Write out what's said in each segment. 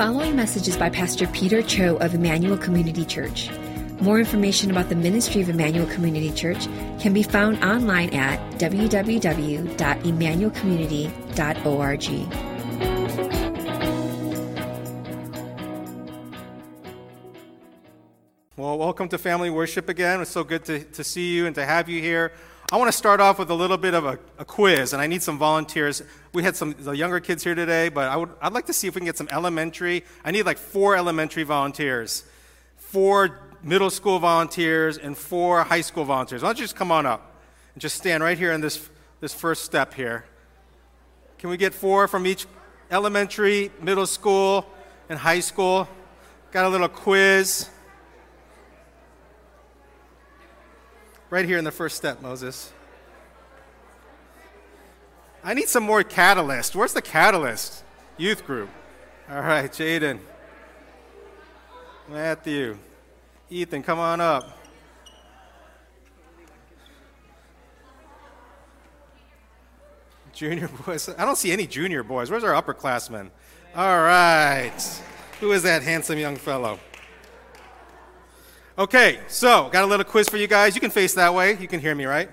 following message is by Pastor Peter Cho of Emmanuel Community Church. More information about the ministry of Emmanuel Community Church can be found online at www.emmanuelcommunity.org. Well, welcome to Family Worship again. It's so good to, to see you and to have you here. I want to start off with a little bit of a, a quiz, and I need some volunteers. We had some the younger kids here today, but I would, I'd like to see if we can get some elementary. I need like four elementary volunteers, four middle school volunteers, and four high school volunteers. Why don't you just come on up and just stand right here in this, this first step here? Can we get four from each elementary, middle school, and high school? Got a little quiz. Right here in the first step, Moses. I need some more catalyst. Where's the catalyst? Youth group. All right, Jaden. Matthew. Ethan, come on up. Junior boys. I don't see any junior boys. Where's our upperclassmen? All right. Who is that handsome young fellow? Okay, so got a little quiz for you guys. You can face that way. You can hear me, right?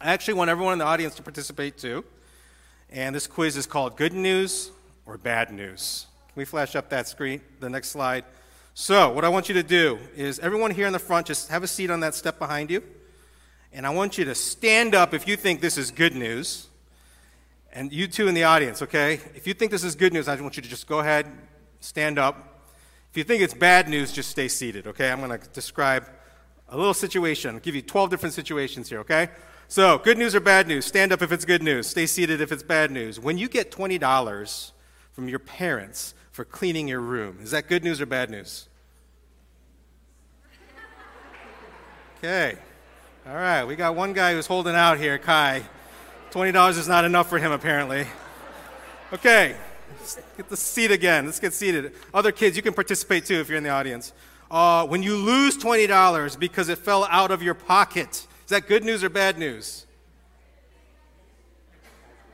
I actually want everyone in the audience to participate too. And this quiz is called Good News or Bad News. Can we flash up that screen, the next slide? So, what I want you to do is everyone here in the front, just have a seat on that step behind you. And I want you to stand up if you think this is good news. And you too in the audience, okay? If you think this is good news, I want you to just go ahead, stand up. If you think it's bad news, just stay seated, okay? I'm going to describe a little situation. I'll give you 12 different situations here, okay? So, good news or bad news? Stand up if it's good news. Stay seated if it's bad news. When you get $20 from your parents for cleaning your room, is that good news or bad news? Okay. All right, we got one guy who's holding out here, Kai. $20 is not enough for him, apparently. Okay, get the seat again. Let's get seated. Other kids, you can participate too if you're in the audience. Uh, when you lose $20 because it fell out of your pocket, is that good news or bad news?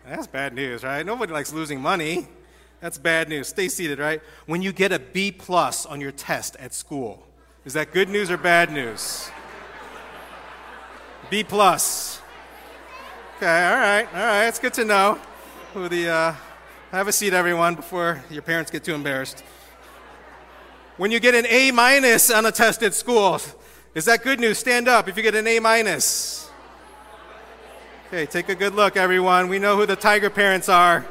That's bad news, right? Nobody likes losing money. That's bad news. Stay seated, right? When you get a B plus on your test at school, is that good news or bad news? B plus. Okay, all right, all right. It's good to know who the. Uh, have a seat, everyone, before your parents get too embarrassed. When you get an A minus on a test at school, is that good news? Stand up if you get an A minus. Okay, take a good look, everyone. We know who the tiger parents are.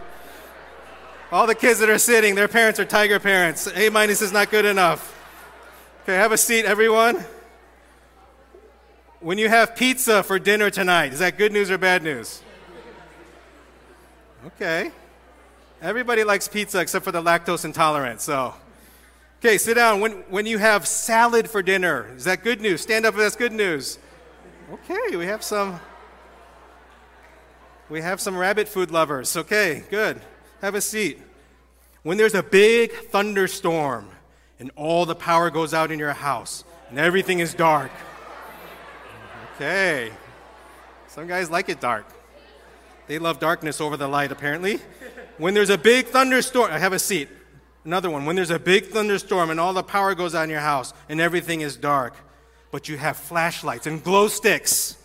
All the kids that are sitting, their parents are tiger parents. A minus is not good enough. Okay, have a seat, everyone. When you have pizza for dinner tonight, is that good news or bad news? Okay. Everybody likes pizza except for the lactose intolerant, so. Okay, sit down. When, when you have salad for dinner, is that good news? Stand up if that's good news. Okay, we have some. We have some rabbit food lovers. Okay, good. Have a seat. When there's a big thunderstorm and all the power goes out in your house and everything is dark. Okay. Some guys like it dark. They love darkness over the light, apparently. When there's a big thunderstorm, I have a seat. Another one. When there's a big thunderstorm and all the power goes out in your house and everything is dark, but you have flashlights and glow sticks.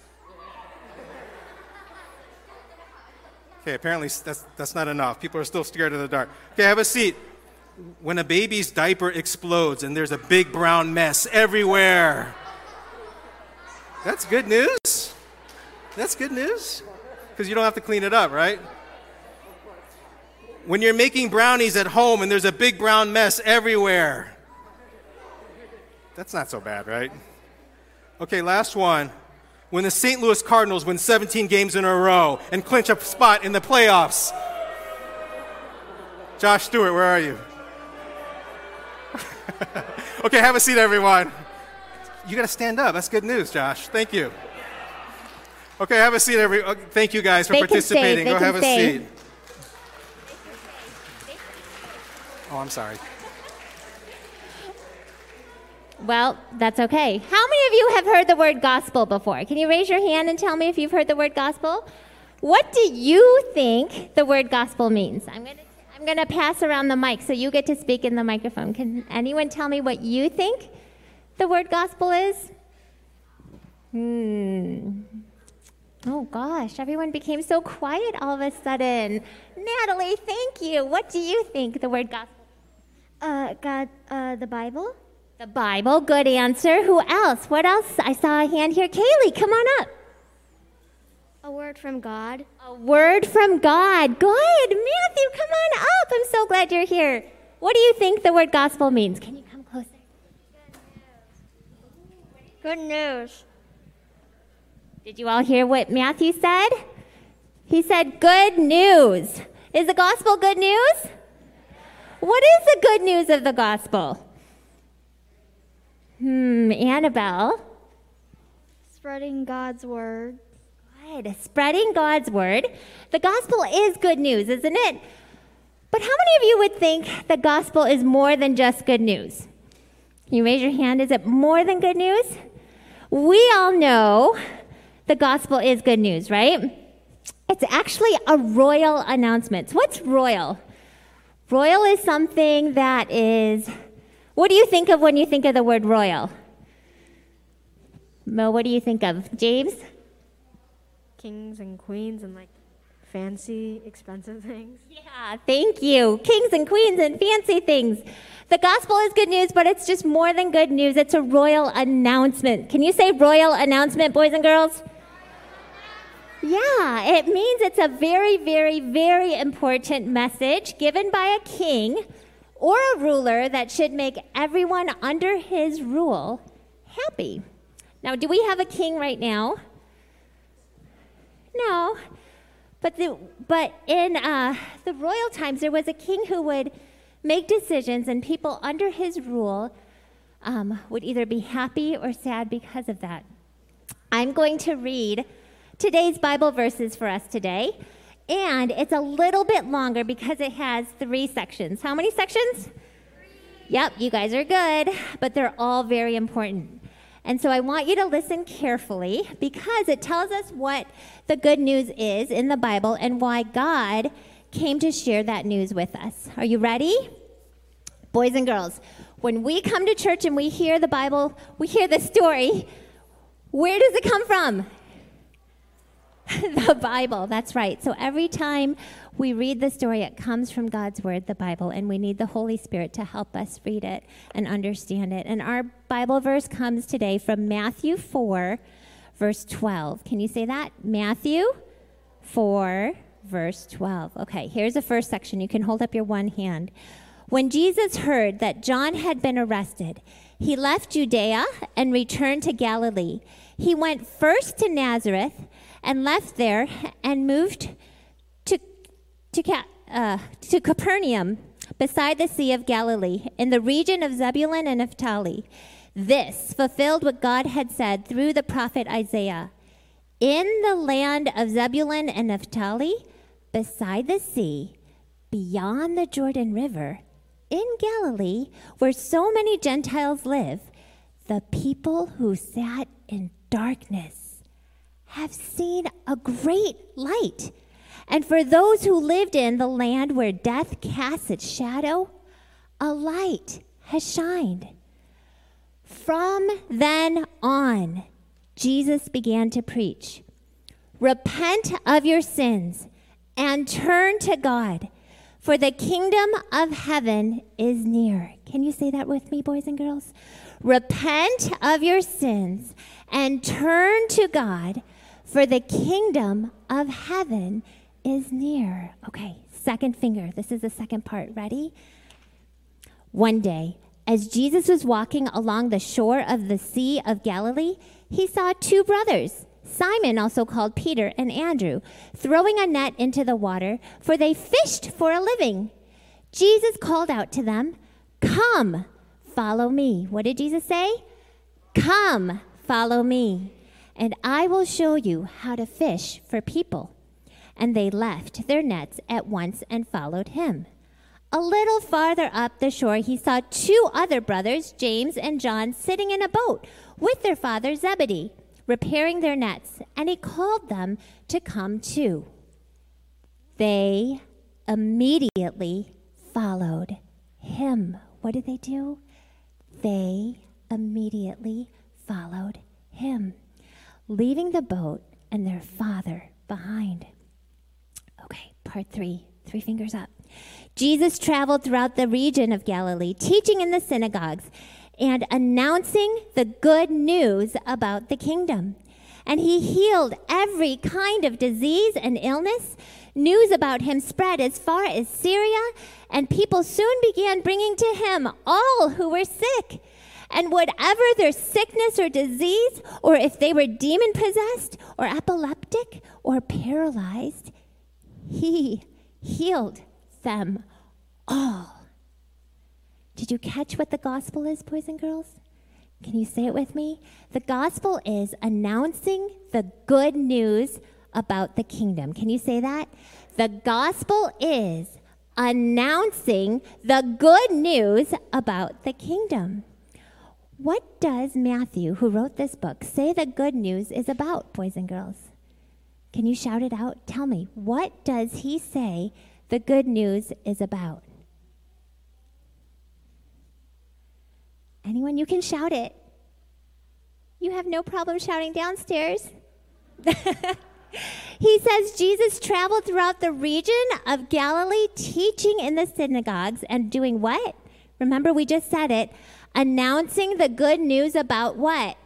Okay, apparently that's, that's not enough. People are still scared of the dark. Okay, have a seat. When a baby's diaper explodes and there's a big brown mess everywhere. That's good news. That's good news. Because you don't have to clean it up, right? When you're making brownies at home and there's a big brown mess everywhere. That's not so bad, right? Okay, last one. When the St. Louis Cardinals win 17 games in a row and clinch a spot in the playoffs. Josh Stewart, where are you? okay, have a seat, everyone. You got to stand up. That's good news, Josh. Thank you. Okay, have a seat, every. uh, Thank you guys for They participating. Go have a seat. Oh, I'm sorry. Well, that's okay. How many of you have heard the word gospel before? Can you raise your hand and tell me if you've heard the word gospel? What do you think the word gospel means? I'm going to I'm going to pass around the mic so you get to speak in the microphone. Can anyone tell me what you think the word gospel is? Hmm. Oh gosh, everyone became so quiet all of a sudden. Natalie, thank you. What do you think the word gospel? Uh, God, uh, the Bible? The Bible, good answer. Who else? What else? I saw a hand here. Kaylee, come on up. A word from God. A word from God. Good. Matthew, come on up. I'm so glad you're here. What do you think the word gospel means? Can you come closer? Good news. Did you all hear what Matthew said? He said, Good news. Is the gospel good news? What is the good news of the gospel? Hmm, Annabelle. Spreading God's word. Good. Spreading God's word. The gospel is good news, isn't it? But how many of you would think the gospel is more than just good news? Can you raise your hand? Is it more than good news? We all know the gospel is good news, right? It's actually a royal announcement. What's royal? Royal is something that is. What do you think of when you think of the word royal? Mo, what do you think of? James? Kings and queens and like fancy, expensive things. Yeah, thank you. Kings and queens and fancy things. The gospel is good news, but it's just more than good news. It's a royal announcement. Can you say royal announcement, boys and girls? Yeah, it means it's a very, very, very important message given by a king or a ruler that should make everyone under his rule happy. Now, do we have a king right now? No. But, the, but in uh, the royal times, there was a king who would make decisions, and people under his rule um, would either be happy or sad because of that. I'm going to read today's Bible verses for us today, and it's a little bit longer because it has three sections. How many sections? Three. Yep, you guys are good, but they're all very important. And so I want you to listen carefully because it tells us what the good news is in the Bible and why God came to share that news with us. Are you ready? Boys and girls, when we come to church and we hear the Bible, we hear the story, where does it come from? the Bible, that's right. So every time we read the story, it comes from God's Word, the Bible, and we need the Holy Spirit to help us read it and understand it. And our Bible verse comes today from Matthew 4, verse 12. Can you say that? Matthew 4, verse 12. Okay, here's the first section. You can hold up your one hand. When Jesus heard that John had been arrested, he left Judea and returned to Galilee. He went first to Nazareth and left there and moved to, to, uh, to Capernaum beside the Sea of Galilee in the region of Zebulun and Naphtali. This fulfilled what God had said through the prophet Isaiah. In the land of Zebulun and Naphtali, beside the sea, beyond the Jordan River, in Galilee, where so many Gentiles live, the people who sat in darkness have seen a great light. And for those who lived in the land where death casts its shadow, a light has shined. From then on, Jesus began to preach Repent of your sins and turn to God, for the kingdom of heaven is near. Can you say that with me, boys and girls? Repent of your sins and turn to God for the kingdom of heaven is near. Okay, second finger. This is the second part. Ready? One day, as Jesus was walking along the shore of the Sea of Galilee, he saw two brothers, Simon, also called Peter, and Andrew, throwing a net into the water, for they fished for a living. Jesus called out to them, Come, follow me. What did Jesus say? Come, follow me and I will show you how to fish for people. And they left their nets at once and followed him. A little farther up the shore, he saw two other brothers, James and John, sitting in a boat with their father Zebedee, repairing their nets, and he called them to come too. They immediately followed him. What did they do? They immediately followed him, leaving the boat and their father behind. Okay, part three, three fingers up. Jesus traveled throughout the region of Galilee, teaching in the synagogues and announcing the good news about the kingdom. And he healed every kind of disease and illness. News about him spread as far as Syria, and people soon began bringing to him all who were sick. And whatever their sickness or disease, or if they were demon possessed, or epileptic, or paralyzed, he healed them all. Did you catch what the gospel is, boys and girls? Can you say it with me? The gospel is announcing the good news about the kingdom. Can you say that? The gospel is announcing the good news about the kingdom. What does Matthew, who wrote this book, say the good news is about, boys and girls? Can you shout it out? Tell me, what does he say the good news is about? Anyone, you can shout it. You have no problem shouting downstairs. he says Jesus traveled throughout the region of Galilee, teaching in the synagogues and doing what? Remember, we just said it announcing the good news about what?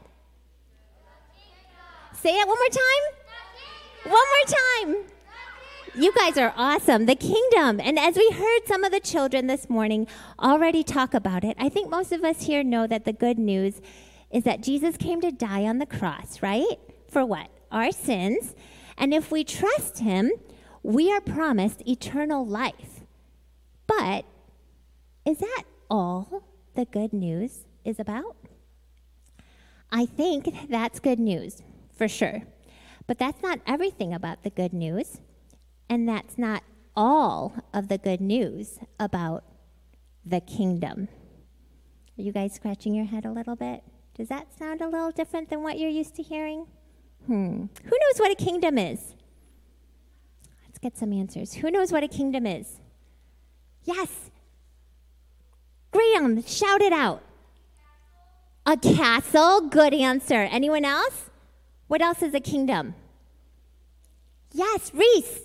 Say it one more time. One more time. You guys are awesome. The kingdom. And as we heard some of the children this morning already talk about it, I think most of us here know that the good news is that Jesus came to die on the cross, right? For what? Our sins. And if we trust him, we are promised eternal life. But is that all the good news is about? I think that's good news, for sure. But that's not everything about the good news. And that's not all of the good news about the kingdom. Are you guys scratching your head a little bit? Does that sound a little different than what you're used to hearing? Hmm. Who knows what a kingdom is? Let's get some answers. Who knows what a kingdom is? Yes. Graham, shout it out. A castle. Good answer. Anyone else? What else is a kingdom? Yes, Reese.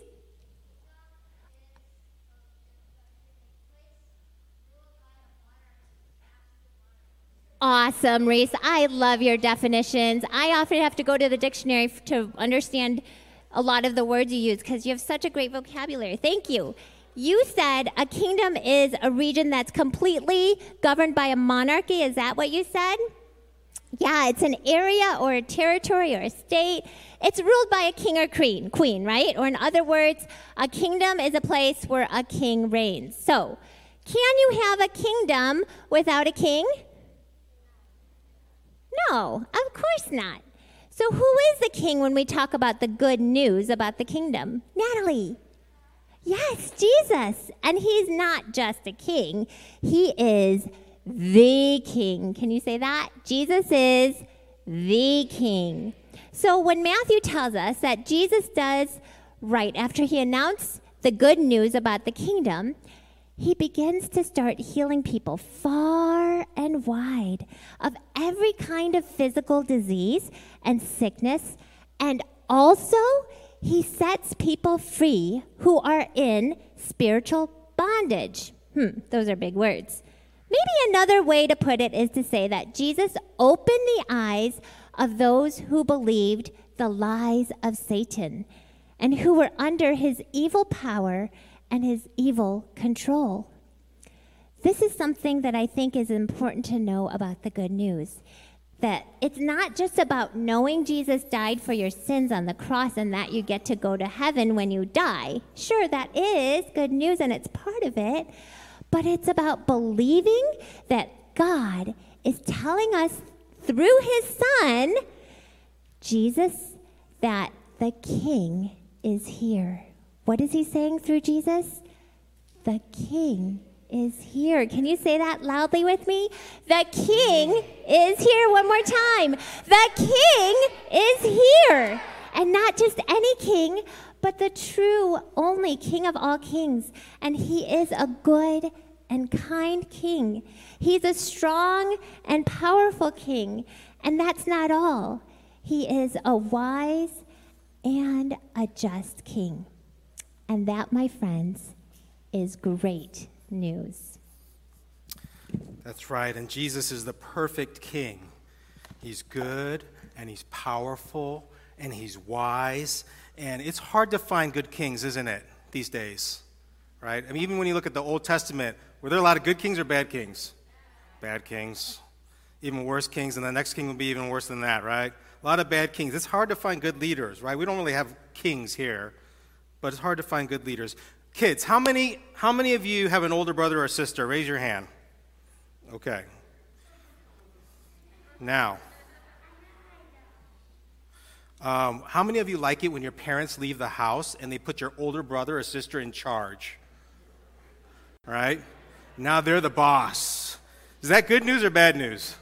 Awesome, Reese. I love your definitions. I often have to go to the dictionary to understand a lot of the words you use because you have such a great vocabulary. Thank you. You said a kingdom is a region that's completely governed by a monarchy. Is that what you said? Yeah, it's an area or a territory or a state. It's ruled by a king or queen, queen, right? Or in other words, a kingdom is a place where a king reigns. So, can you have a kingdom without a king? No, of course not. So, who is the king when we talk about the good news about the kingdom? Natalie. Yes, Jesus. And he's not just a king, he is the king. Can you say that? Jesus is the king. So, when Matthew tells us that Jesus does right after he announced the good news about the kingdom, he begins to start healing people far and wide of every kind of physical disease and sickness. And also, he sets people free who are in spiritual bondage. Hmm, those are big words. Maybe another way to put it is to say that Jesus opened the eyes of those who believed the lies of Satan and who were under his evil power and his evil control. This is something that I think is important to know about the good news. That it's not just about knowing Jesus died for your sins on the cross and that you get to go to heaven when you die. Sure, that is good news and it's part of it, but it's about believing that God is telling us through his Son, Jesus, that the King is here. What is he saying through Jesus? The King is here. Can you say that loudly with me? The King is here. One more time. The King is here. And not just any king, but the true, only King of all kings. And he is a good and kind king. He's a strong and powerful king. And that's not all. He is a wise and a just king. And that, my friends, is great news. That's right. And Jesus is the perfect king. He's good and he's powerful and he's wise. And it's hard to find good kings, isn't it, these days? Right? I mean, even when you look at the Old Testament, were there a lot of good kings or bad kings? Bad kings. Even worse kings, and the next king will be even worse than that, right? A lot of bad kings. It's hard to find good leaders, right? We don't really have kings here, but it's hard to find good leaders. Kids, how many, how many of you have an older brother or sister? Raise your hand. Okay. Now, um, how many of you like it when your parents leave the house and they put your older brother or sister in charge? Right? Now they're the boss. Is that good news or bad news?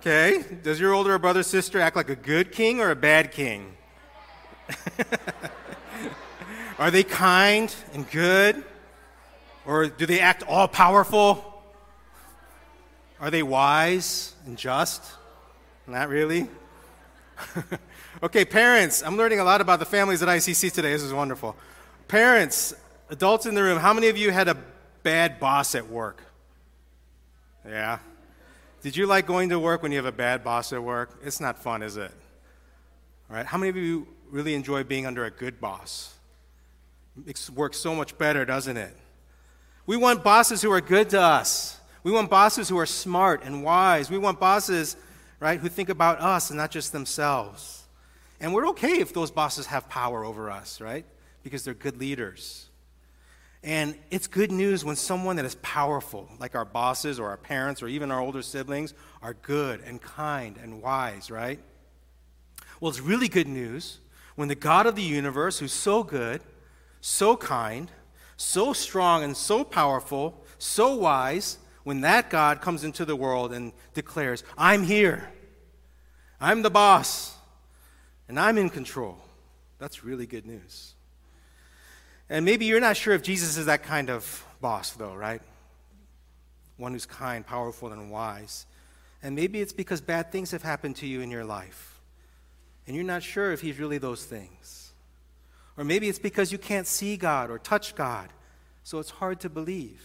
Okay. Does your older brother or sister act like a good king or a bad king? Are they kind and good? Or do they act all powerful? Are they wise and just? Not really. okay, parents, I'm learning a lot about the families at ECC today. This is wonderful. Parents, adults in the room, how many of you had a bad boss at work? Yeah. Did you like going to work when you have a bad boss at work? It's not fun, is it? All right. How many of you really enjoy being under a good boss? It works so much better, doesn't it? We want bosses who are good to us. We want bosses who are smart and wise. We want bosses, right, who think about us and not just themselves. And we're okay if those bosses have power over us, right? Because they're good leaders. And it's good news when someone that is powerful, like our bosses or our parents or even our older siblings, are good and kind and wise, right? Well, it's really good news when the God of the universe, who's so good, so kind, so strong, and so powerful, so wise, when that God comes into the world and declares, I'm here, I'm the boss, and I'm in control. That's really good news. And maybe you're not sure if Jesus is that kind of boss, though, right? One who's kind, powerful, and wise. And maybe it's because bad things have happened to you in your life. And you're not sure if he's really those things. Or maybe it's because you can't see God or touch God, so it's hard to believe.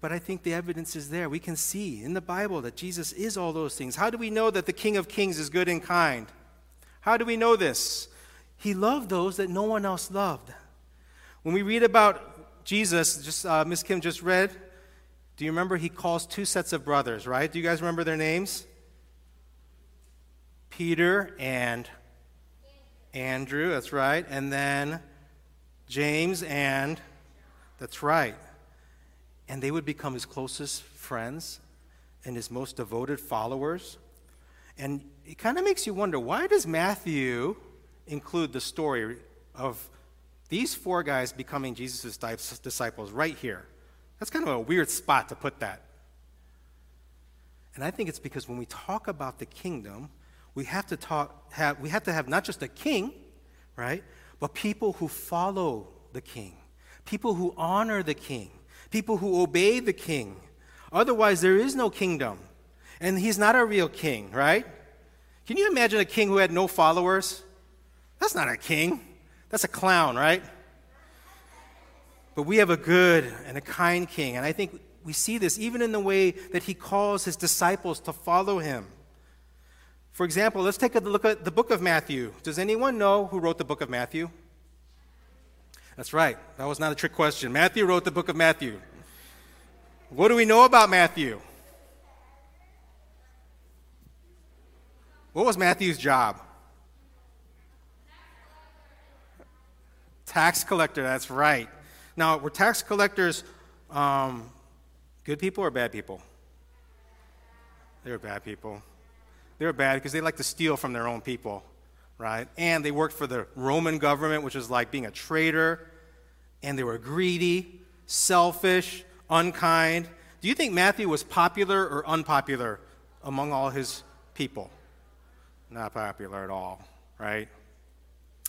But I think the evidence is there. We can see in the Bible that Jesus is all those things. How do we know that the King of Kings is good and kind? How do we know this? He loved those that no one else loved. When we read about Jesus, just uh, Miss Kim just read, do you remember he calls two sets of brothers, right? Do you guys remember their names? Peter and Andrew, that's right. And then James and, that's right. And they would become his closest friends and his most devoted followers. And it kind of makes you wonder why does Matthew include the story of these four guys becoming Jesus' disciples right here. That's kind of a weird spot to put that. And I think it's because when we talk about the kingdom, we have to talk have we have to have not just a king, right? But people who follow the king, people who honor the king, people who obey the king. Otherwise there is no kingdom. And he's not a real king, right? Can you imagine a king who had no followers? That's not a king. That's a clown, right? But we have a good and a kind king. And I think we see this even in the way that he calls his disciples to follow him. For example, let's take a look at the book of Matthew. Does anyone know who wrote the book of Matthew? That's right. That was not a trick question. Matthew wrote the book of Matthew. What do we know about Matthew? What was Matthew's job? Tax collector, that's right. Now, were tax collectors um, good people or bad people? They were bad people. They were bad because they like to steal from their own people, right? And they worked for the Roman government, which was like being a traitor. And they were greedy, selfish, unkind. Do you think Matthew was popular or unpopular among all his people? Not popular at all, right?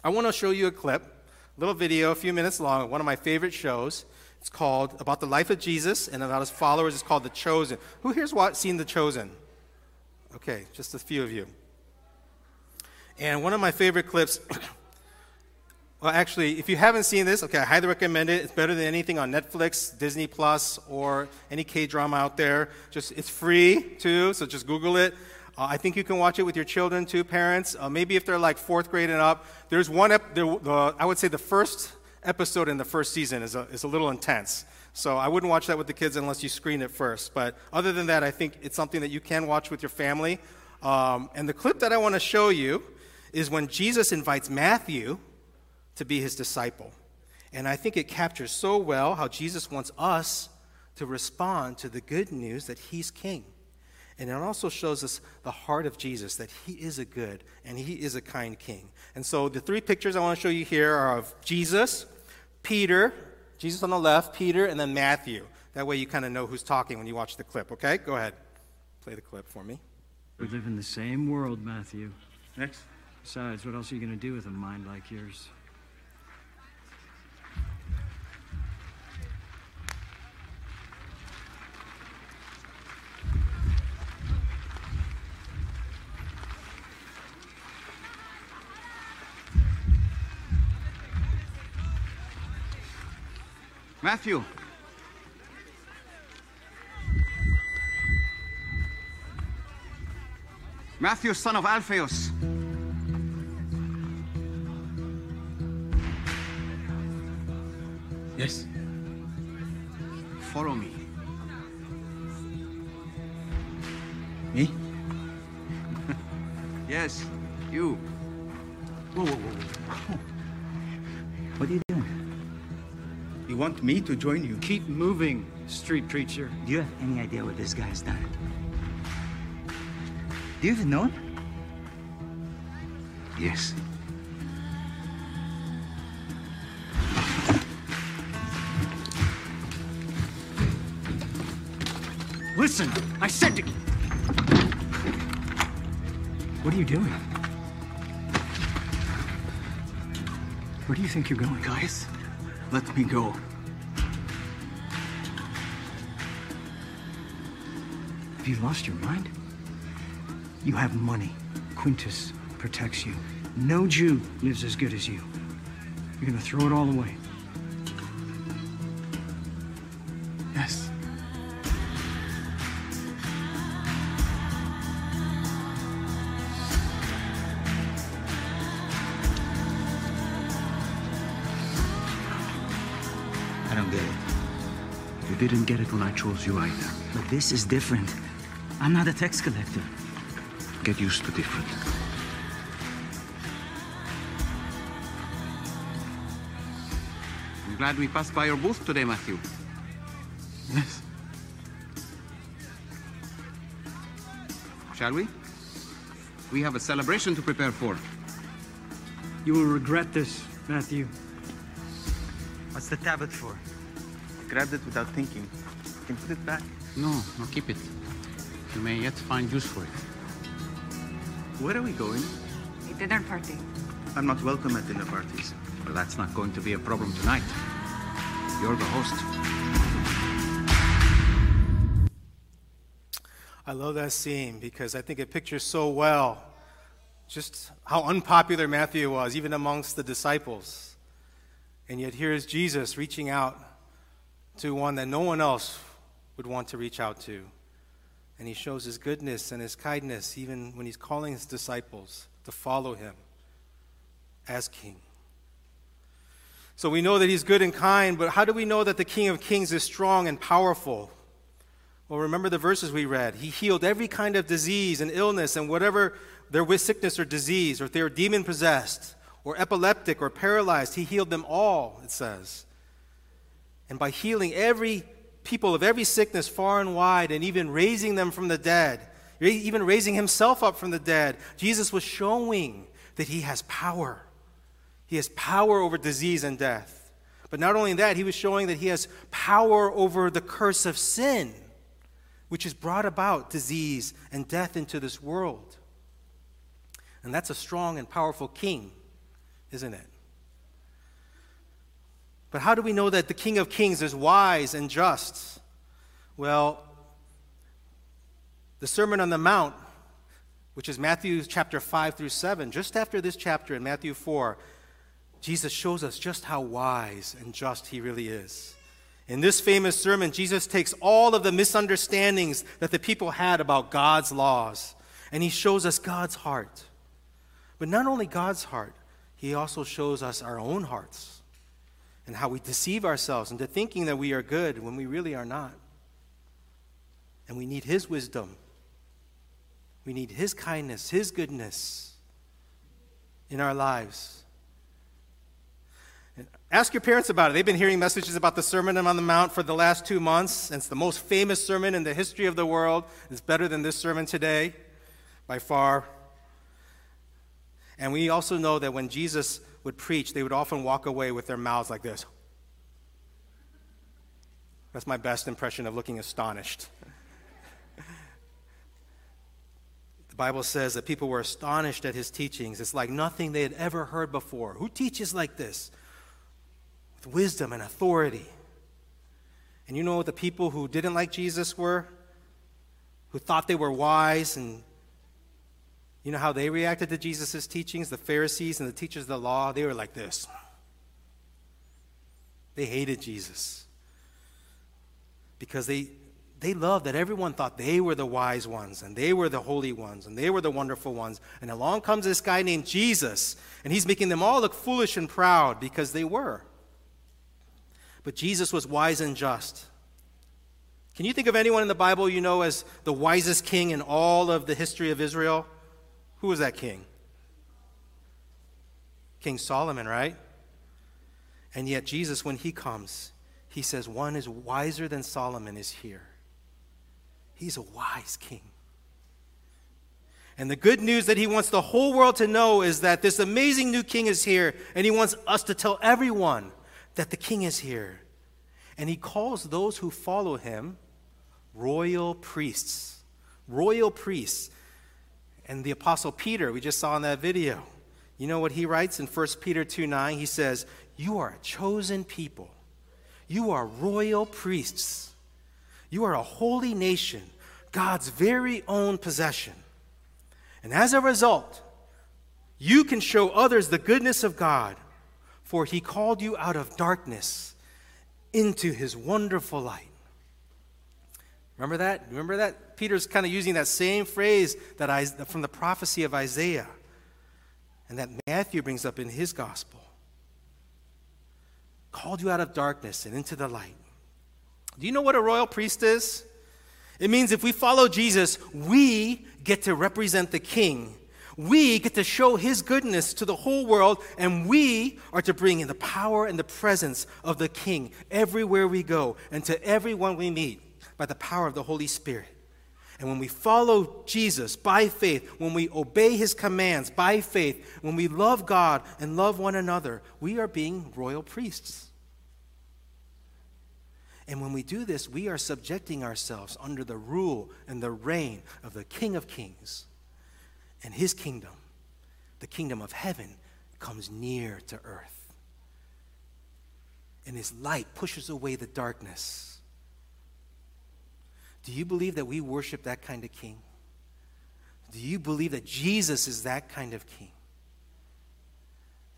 I want to show you a clip, a little video, a few minutes long, one of my favorite shows. It's called About the Life of Jesus and about his followers. It's called The Chosen. Who here's what, seen The Chosen? Okay, just a few of you. And one of my favorite clips, well, actually, if you haven't seen this, okay, I highly recommend it. It's better than anything on Netflix, Disney Plus, or any K drama out there. Just it's free too, so just Google it. Uh, I think you can watch it with your children too, parents. Uh, maybe if they're like fourth grade and up. There's one, ep- the, the, I would say the first episode in the first season is a, is a little intense. So I wouldn't watch that with the kids unless you screen it first. But other than that, I think it's something that you can watch with your family. Um, and the clip that I want to show you is when Jesus invites Matthew to be his disciple. And I think it captures so well how Jesus wants us to respond to the good news that he's king. And it also shows us the heart of Jesus, that he is a good and he is a kind king. And so the three pictures I want to show you here are of Jesus, Peter, Jesus on the left, Peter, and then Matthew. That way you kind of know who's talking when you watch the clip, okay? Go ahead. Play the clip for me. We live in the same world, Matthew. Next. Besides, what else are you going to do with a mind like yours? Matthew. Matthew, son of Alphaeus. Yes. Follow me. Me? Yes, you. Whoa, whoa, whoa. Want me to join you? Keep moving, street preacher. Do you have any idea what this guy's done? Do you even know him? Yes. Listen, I said to. What are you doing? Where do you think you're going? Guys, let me go. You lost your mind? You have money. Quintus protects you. No Jew lives as good as you. You're gonna throw it all away. Yes. I don't get it. You didn't get it when I chose you either. But this is different. I'm not a tax collector. Get used to different. I'm glad we passed by your booth today, Matthew. Yes. Shall we? We have a celebration to prepare for. You will regret this, Matthew. What's the tablet for? I Grabbed it without thinking. You can put it back. No, no, keep it. You may yet find use for it. Where are we going? A dinner party. I'm not welcome at dinner parties. Well, that's not going to be a problem tonight. You're the host. I love that scene because I think it pictures so well just how unpopular Matthew was, even amongst the disciples. And yet, here's Jesus reaching out to one that no one else would want to reach out to. And he shows his goodness and his kindness even when he's calling his disciples to follow him as king. So we know that he's good and kind, but how do we know that the King of Kings is strong and powerful? Well, remember the verses we read. He healed every kind of disease and illness and whatever their with sickness or disease, or if they were demon possessed, or epileptic, or paralyzed, he healed them all, it says. And by healing every people of every sickness far and wide, and even raising them from the dead, even raising himself up from the dead, Jesus was showing that he has power. He has power over disease and death. But not only that, he was showing that he has power over the curse of sin, which has brought about disease and death into this world. And that's a strong and powerful king, isn't it? But how do we know that the King of Kings is wise and just? Well, the Sermon on the Mount, which is Matthew chapter 5 through 7, just after this chapter in Matthew 4, Jesus shows us just how wise and just he really is. In this famous sermon, Jesus takes all of the misunderstandings that the people had about God's laws, and he shows us God's heart. But not only God's heart, he also shows us our own hearts and how we deceive ourselves into thinking that we are good when we really are not. And we need his wisdom. We need his kindness, his goodness in our lives. And Ask your parents about it. They've been hearing messages about the Sermon on the Mount for the last two months. It's the most famous sermon in the history of the world. It's better than this sermon today, by far. And we also know that when Jesus would preach, they would often walk away with their mouths like this. That's my best impression of looking astonished. the Bible says that people were astonished at his teachings. It's like nothing they had ever heard before. Who teaches like this? with wisdom and authority. And you know what the people who didn't like Jesus were? Who thought they were wise and you know how they reacted to Jesus' teachings? The Pharisees and the teachers of the law, they were like this. They hated Jesus because they, they loved that everyone thought they were the wise ones and they were the holy ones and they were the wonderful ones. And along comes this guy named Jesus, and he's making them all look foolish and proud because they were. But Jesus was wise and just. Can you think of anyone in the Bible you know as the wisest king in all of the history of Israel? Who was that king? King Solomon, right? And yet, Jesus, when he comes, he says, One is wiser than Solomon is here. He's a wise king. And the good news that he wants the whole world to know is that this amazing new king is here, and he wants us to tell everyone that the king is here. And he calls those who follow him royal priests. Royal priests. And the apostle Peter, we just saw in that video, you know what he writes in 1 Peter 2 9? He says, You are a chosen people. You are royal priests. You are a holy nation, God's very own possession. And as a result, you can show others the goodness of God for he called you out of darkness into his wonderful light. Remember that? Remember that? Peter's kind of using that same phrase that I, from the prophecy of Isaiah and that Matthew brings up in his gospel. Called you out of darkness and into the light. Do you know what a royal priest is? It means if we follow Jesus, we get to represent the king we get to show his goodness to the whole world, and we are to bring in the power and the presence of the King everywhere we go and to everyone we meet by the power of the Holy Spirit. And when we follow Jesus by faith, when we obey his commands by faith, when we love God and love one another, we are being royal priests. And when we do this, we are subjecting ourselves under the rule and the reign of the King of Kings and his kingdom, the kingdom of heaven, comes near to earth. And his light pushes away the darkness. Do you believe that we worship that kind of king? Do you believe that Jesus is that kind of king?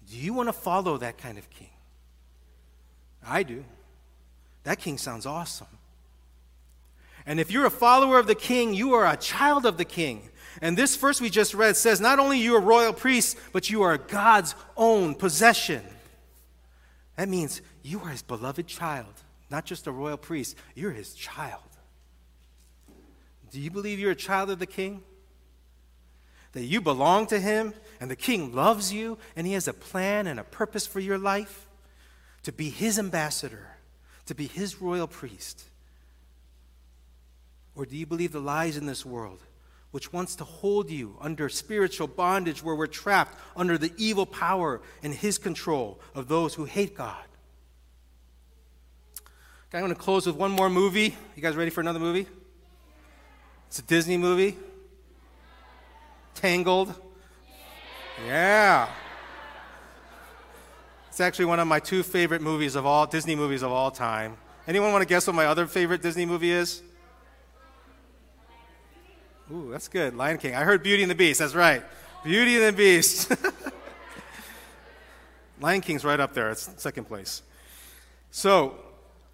Do you want to follow that kind of king? I do. That king sounds awesome. And if you're a follower of the king, you are a child of the king. And this verse we just read says not only you are royal priests, but you are God's own possession. That means you are his beloved child, not just a royal priest, you're his child. Do you believe you're a child of the king? That you belong to him and the king loves you and he has a plan and a purpose for your life? To be his ambassador, to be his royal priest. Or do you believe the lies in this world which wants to hold you under spiritual bondage where we're trapped under the evil power and his control of those who hate God? Okay, I'm going to close with one more movie. You guys ready for another movie? It's a Disney movie. Tangled. Yeah. It's actually one of my two favorite movies of all Disney movies of all time. Anyone want to guess what my other favorite Disney movie is? Ooh, that's good. Lion King. I heard Beauty and the Beast. That's right. Beauty and the Beast. Lion King's right up there. It's second place. So,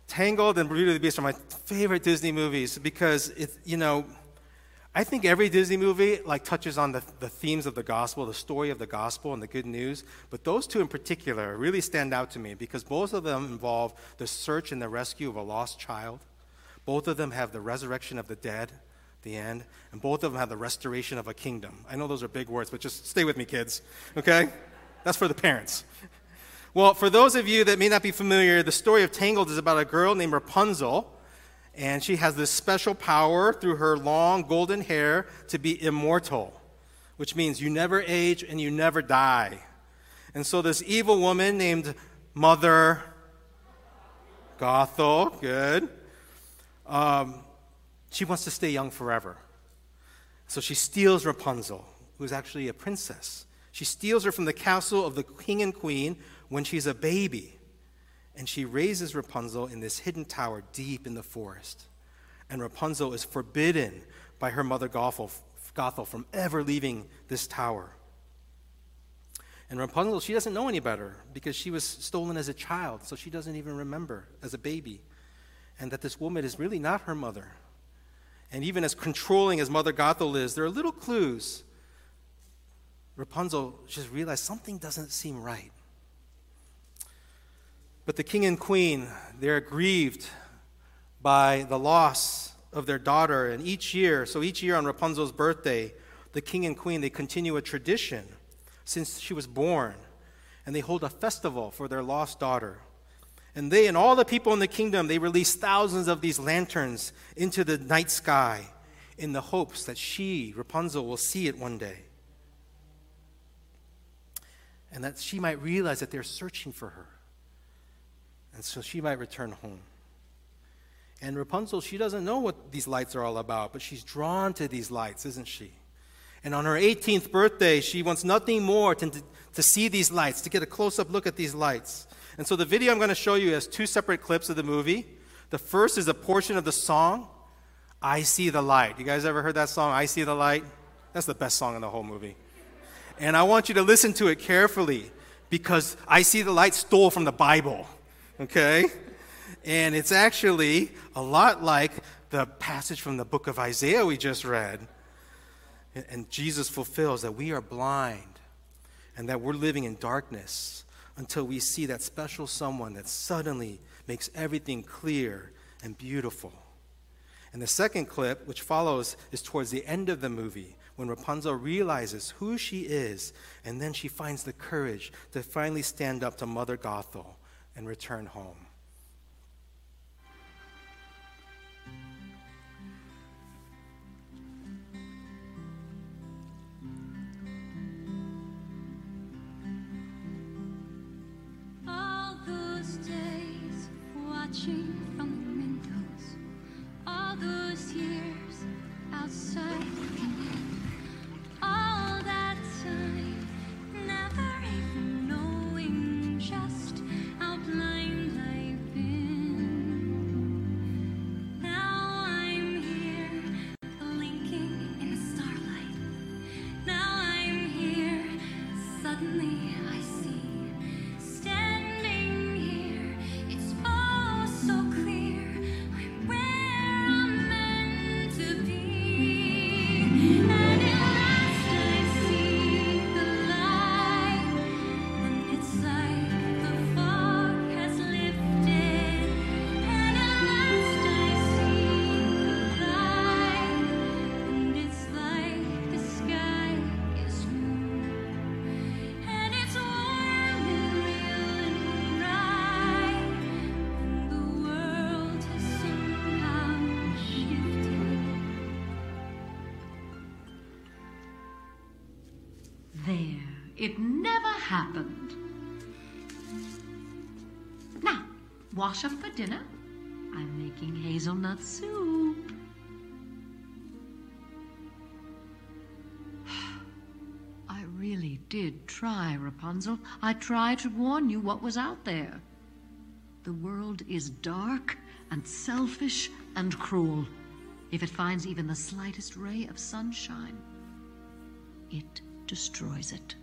Tangled and Beauty and the Beast are my favorite Disney movies because it's, you know, I think every Disney movie like touches on the, the themes of the gospel, the story of the gospel and the good news. But those two in particular really stand out to me because both of them involve the search and the rescue of a lost child. Both of them have the resurrection of the dead, the end, and both of them have the restoration of a kingdom. I know those are big words, but just stay with me, kids, okay? That's for the parents. Well, for those of you that may not be familiar, the story of Tangled is about a girl named Rapunzel and she has this special power through her long golden hair to be immortal, which means you never age and you never die. And so, this evil woman named Mother Gothel, good, um, she wants to stay young forever. So, she steals Rapunzel, who's actually a princess. She steals her from the castle of the king and queen when she's a baby and she raises Rapunzel in this hidden tower deep in the forest. And Rapunzel is forbidden by her mother Gothel, Gothel from ever leaving this tower. And Rapunzel, she doesn't know any better because she was stolen as a child, so she doesn't even remember as a baby. And that this woman is really not her mother. And even as controlling as Mother Gothel is, there are little clues. Rapunzel just realized something doesn't seem right. But the king and queen, they're grieved by the loss of their daughter. And each year, so each year on Rapunzel's birthday, the king and queen, they continue a tradition since she was born. And they hold a festival for their lost daughter. And they and all the people in the kingdom, they release thousands of these lanterns into the night sky in the hopes that she, Rapunzel, will see it one day. And that she might realize that they're searching for her and so she might return home. And Rapunzel, she doesn't know what these lights are all about, but she's drawn to these lights, isn't she? And on her 18th birthday, she wants nothing more than to, to see these lights, to get a close up look at these lights. And so the video I'm going to show you has two separate clips of the movie. The first is a portion of the song, I See the Light. You guys ever heard that song, I See the Light? That's the best song in the whole movie. And I want you to listen to it carefully because I See the Light stole from the Bible okay? And it's actually a lot like the passage from the book of Isaiah we just read. And Jesus fulfills that we are blind and that we're living in darkness until we see that special someone that suddenly makes everything clear and beautiful. And the second clip, which follows, is towards the end of the movie when Rapunzel realizes who she is, and then she finds the courage to finally stand up to Mother Gothel and return home. It never happened. Now, wash up for dinner. I'm making hazelnut soup. I really did try, Rapunzel. I tried to warn you what was out there. The world is dark and selfish and cruel. If it finds even the slightest ray of sunshine, it destroys it.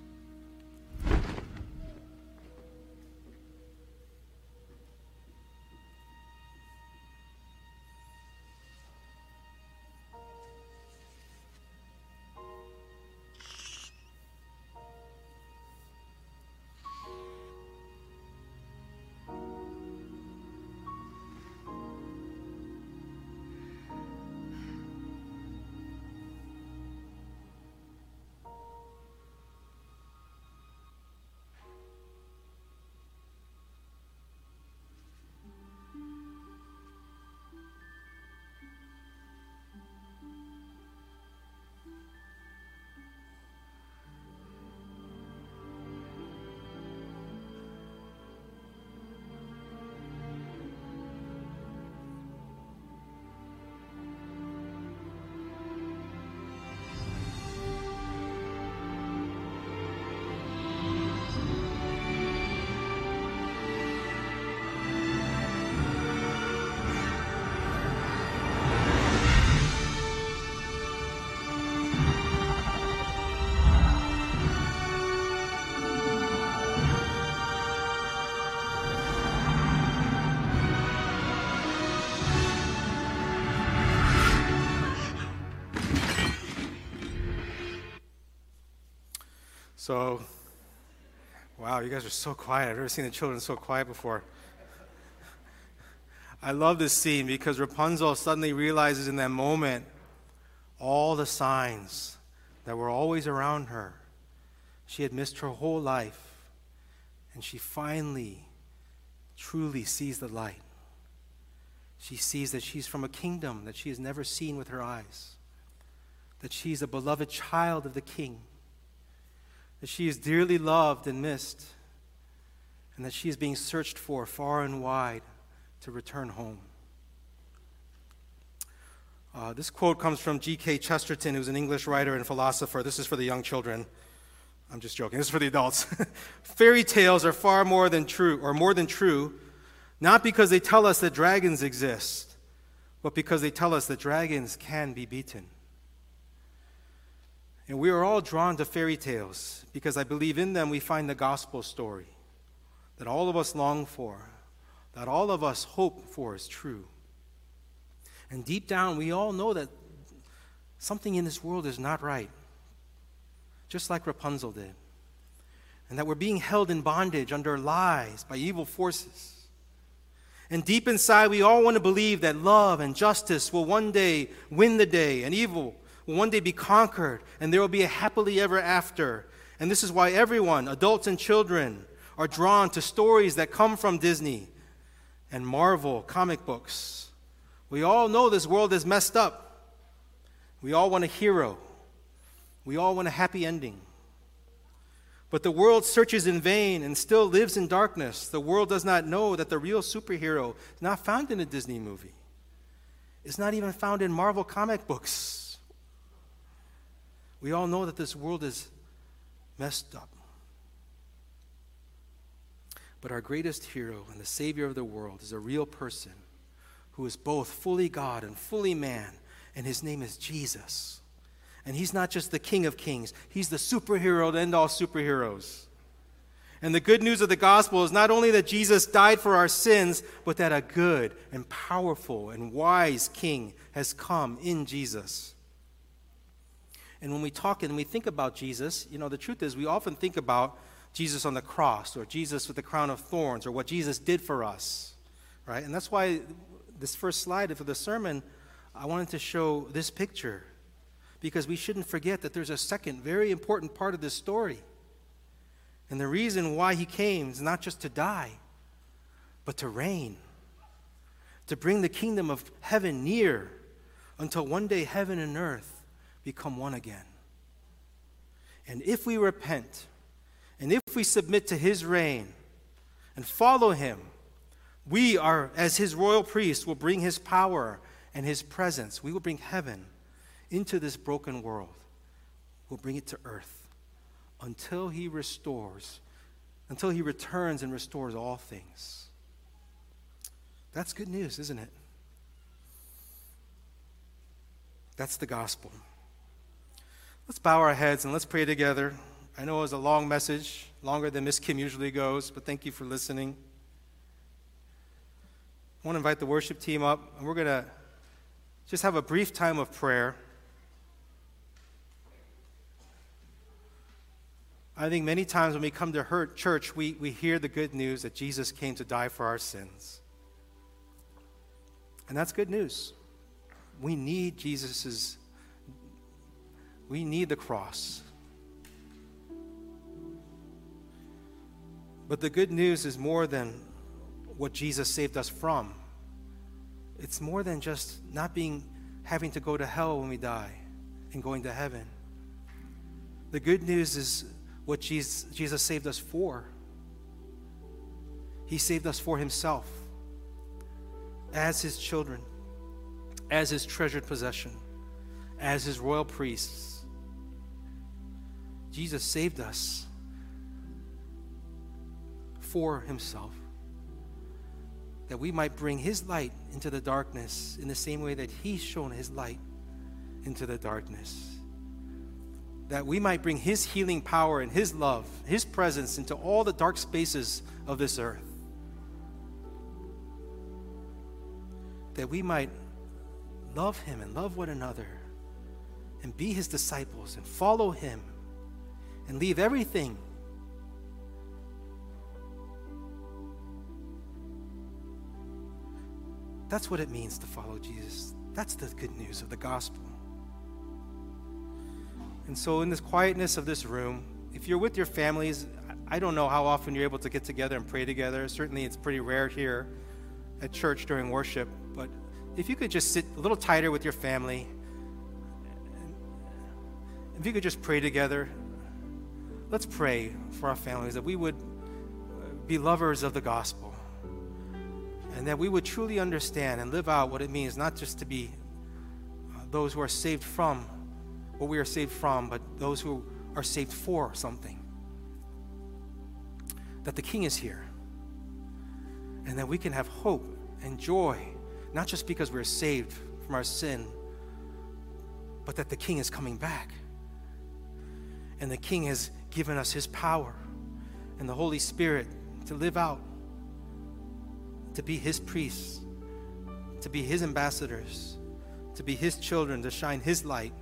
So, wow, you guys are so quiet. I've never seen the children so quiet before. I love this scene because Rapunzel suddenly realizes in that moment all the signs that were always around her. She had missed her whole life, and she finally, truly sees the light. She sees that she's from a kingdom that she has never seen with her eyes, that she's a beloved child of the king that she is dearly loved and missed, and that she is being searched for far and wide to return home. Uh, this quote comes from G.K. Chesterton, who's an English writer and philosopher. This is for the young children. I'm just joking. This is for the adults. Fairy tales are far more than true, or more than true, not because they tell us that dragons exist, but because they tell us that dragons can be beaten. And we are all drawn to fairy tales because I believe in them we find the gospel story that all of us long for, that all of us hope for is true. And deep down, we all know that something in this world is not right, just like Rapunzel did. And that we're being held in bondage under lies by evil forces. And deep inside, we all want to believe that love and justice will one day win the day, and evil will one day be conquered, and there will be a happily ever after. And this is why everyone, adults and children, are drawn to stories that come from Disney and Marvel comic books. We all know this world is messed up. We all want a hero. We all want a happy ending. But the world searches in vain and still lives in darkness. The world does not know that the real superhero is not found in a Disney movie. It's not even found in Marvel comic books. We all know that this world is messed up. But our greatest hero and the Savior of the world is a real person who is both fully God and fully man, and his name is Jesus. And he's not just the King of Kings, he's the superhero to end all superheroes. And the good news of the gospel is not only that Jesus died for our sins, but that a good and powerful and wise King has come in Jesus. And when we talk and we think about Jesus, you know, the truth is we often think about Jesus on the cross or Jesus with the crown of thorns or what Jesus did for us, right? And that's why this first slide for the sermon, I wanted to show this picture because we shouldn't forget that there's a second very important part of this story. And the reason why he came is not just to die, but to reign, to bring the kingdom of heaven near until one day heaven and earth become one again. And if we repent, and if we submit to his reign and follow him, we are, as his royal priests, will bring his power and his presence. We will bring heaven into this broken world. We'll bring it to earth until he restores, until he returns and restores all things. That's good news, isn't it? That's the gospel. Let's bow our heads and let's pray together. I know it was a long message, longer than Miss Kim usually goes, but thank you for listening. I want to invite the worship team up, and we're going to just have a brief time of prayer. I think many times when we come to her church, we, we hear the good news that Jesus came to die for our sins. And that's good news. We need Jesus's, we need the cross. But the good news is more than what Jesus saved us from. It's more than just not being having to go to hell when we die and going to heaven. The good news is what Jesus, Jesus saved us for. He saved us for himself as his children, as his treasured possession, as his royal priests. Jesus saved us for himself that we might bring his light into the darkness in the same way that he's shown his light into the darkness. That we might bring his healing power and his love, his presence into all the dark spaces of this earth. That we might love him and love one another and be his disciples and follow him and leave everything That's what it means to follow Jesus. That's the good news of the gospel. And so, in this quietness of this room, if you're with your families, I don't know how often you're able to get together and pray together. Certainly, it's pretty rare here at church during worship. But if you could just sit a little tighter with your family, if you could just pray together, let's pray for our families that we would be lovers of the gospel and that we would truly understand and live out what it means not just to be uh, those who are saved from what we are saved from, but those who are saved for something. That the King is here, and that we can have hope and joy, not just because we're saved from our sin, but that the King is coming back. And the King has given us his power and the Holy Spirit to live out to be His priests, to be His ambassadors, to be His children, to shine His light.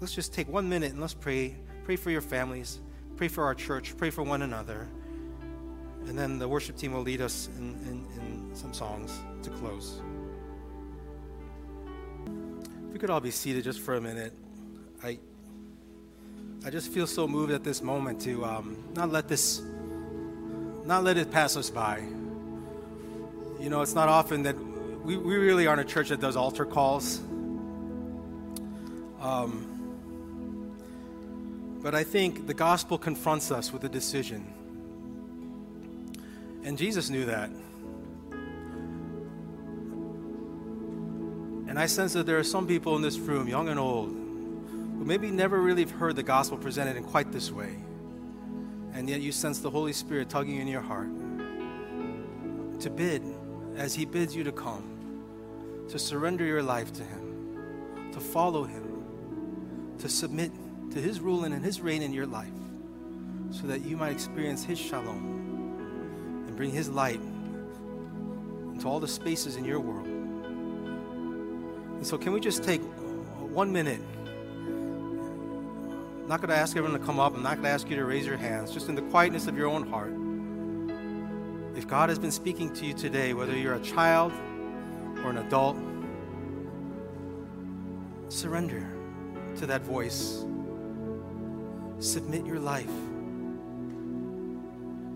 Let's just take one minute and let's pray. Pray for your families, pray for our church, pray for one another. And then the worship team will lead us in, in, in some songs to close. If we could all be seated just for a minute. I, I just feel so moved at this moment to um, not let this, not let it pass us by. You know, it's not often that we, we really aren't a church that does altar calls. Um, but I think the gospel confronts us with a decision. And Jesus knew that. And I sense that there are some people in this room, young and old, who maybe never really have heard the gospel presented in quite this way. And yet you sense the Holy Spirit tugging in your heart to bid as He bids you to come, to surrender your life to Him, to follow Him, to submit to His ruling and His reign in your life, so that you might experience His shalom and bring His light into all the spaces in your world. And so, can we just take one minute? I'm not going to ask everyone to come up. I'm not going to ask you to raise your hands. Just in the quietness of your own heart. If God has been speaking to you today, whether you're a child or an adult, surrender to that voice. Submit your life.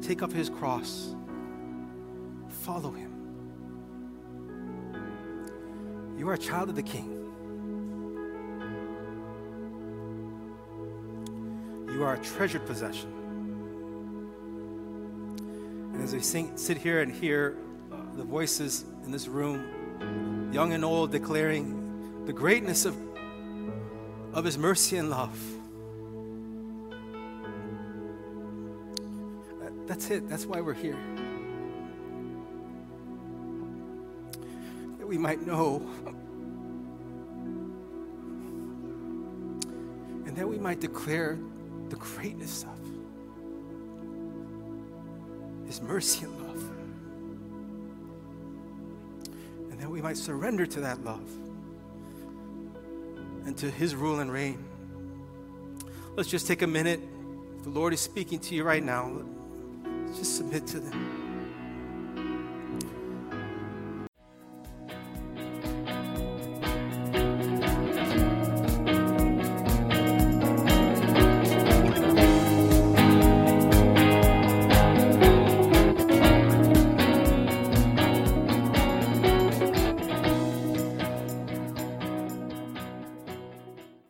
Take up his cross. Follow him. You are a child of the King. You are a treasured possession. And as we sing, sit here and hear uh, the voices in this room, young and old, declaring the greatness of, of His mercy and love, That's it. That's why we're here. That we might know and that we might declare the greatness of His mercy and love. And that we might surrender to that love and to His rule and reign. Let's just take a minute. If the Lord is speaking to you right now, just submit to them.